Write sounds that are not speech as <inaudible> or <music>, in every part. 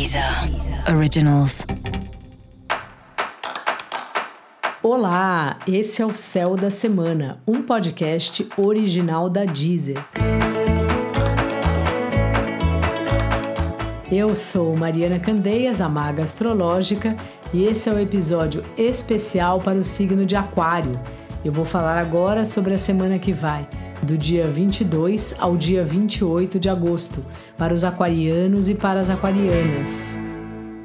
Deezer Originals. Olá, esse é o Céu da Semana, um podcast original da Deezer. Eu sou Mariana Candeias, a maga astrológica, e esse é o episódio especial para o signo de Aquário. Eu vou falar agora sobre a semana que vai do dia 22 ao dia 28 de agosto, para os aquarianos e para as aquarianas.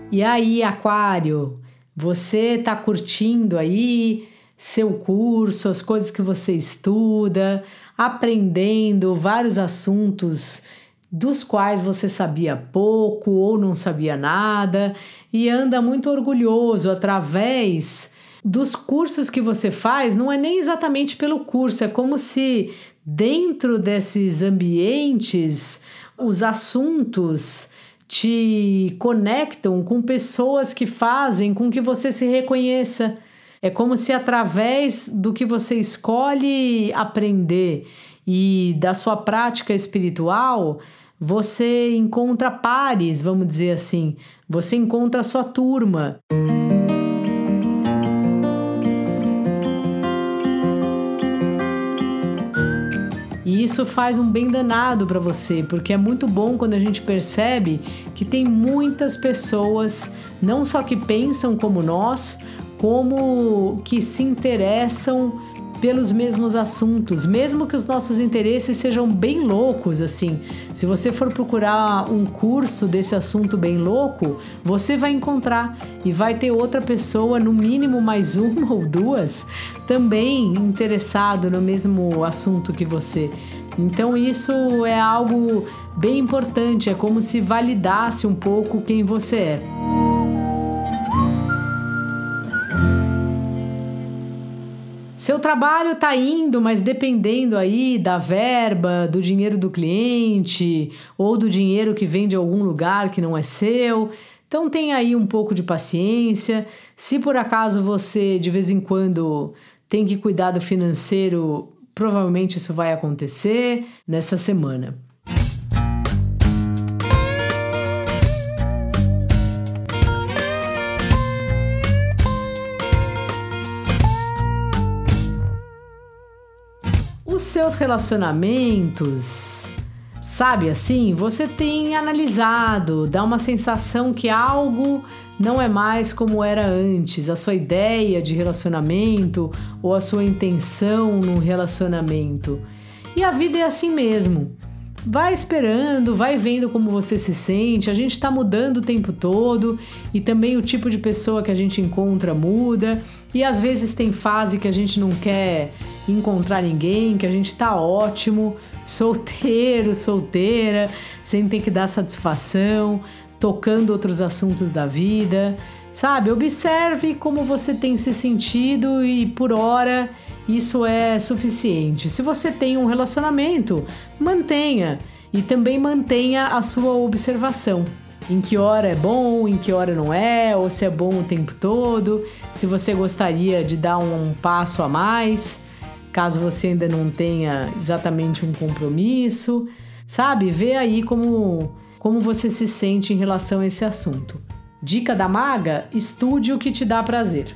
E aí, Aquário, você está curtindo aí seu curso, as coisas que você estuda, aprendendo vários assuntos dos quais você sabia pouco ou não sabia nada e anda muito orgulhoso através dos cursos que você faz, não é nem exatamente pelo curso, é como se dentro desses ambientes os assuntos te conectam com pessoas que fazem com que você se reconheça. É como se através do que você escolhe aprender e da sua prática espiritual, você encontra pares, vamos dizer assim, você encontra a sua turma. E isso faz um bem danado para você, porque é muito bom quando a gente percebe que tem muitas pessoas, não só que pensam como nós, como que se interessam pelos mesmos assuntos, mesmo que os nossos interesses sejam bem loucos assim. Se você for procurar um curso desse assunto bem louco, você vai encontrar e vai ter outra pessoa, no mínimo mais <laughs> uma ou duas, também interessado no mesmo assunto que você. Então isso é algo bem importante, é como se validasse um pouco quem você é. Seu trabalho está indo, mas dependendo aí da verba, do dinheiro do cliente ou do dinheiro que vem de algum lugar que não é seu. Então tenha aí um pouco de paciência. Se por acaso você de vez em quando tem que cuidar do financeiro, provavelmente isso vai acontecer nessa semana. Seus relacionamentos, sabe assim, você tem analisado, dá uma sensação que algo não é mais como era antes, a sua ideia de relacionamento ou a sua intenção no relacionamento. E a vida é assim mesmo. Vai esperando, vai vendo como você se sente. A gente está mudando o tempo todo e também o tipo de pessoa que a gente encontra muda. E às vezes tem fase que a gente não quer encontrar ninguém, que a gente tá ótimo, solteiro, solteira, sem ter que dar satisfação, tocando outros assuntos da vida. Sabe, observe como você tem se sentido e por hora isso é suficiente. Se você tem um relacionamento, mantenha e também mantenha a sua observação. Em que hora é bom, em que hora não é, ou se é bom o tempo todo, se você gostaria de dar um, um passo a mais, caso você ainda não tenha exatamente um compromisso, sabe? Vê aí como, como você se sente em relação a esse assunto. Dica da maga: estude o que te dá prazer.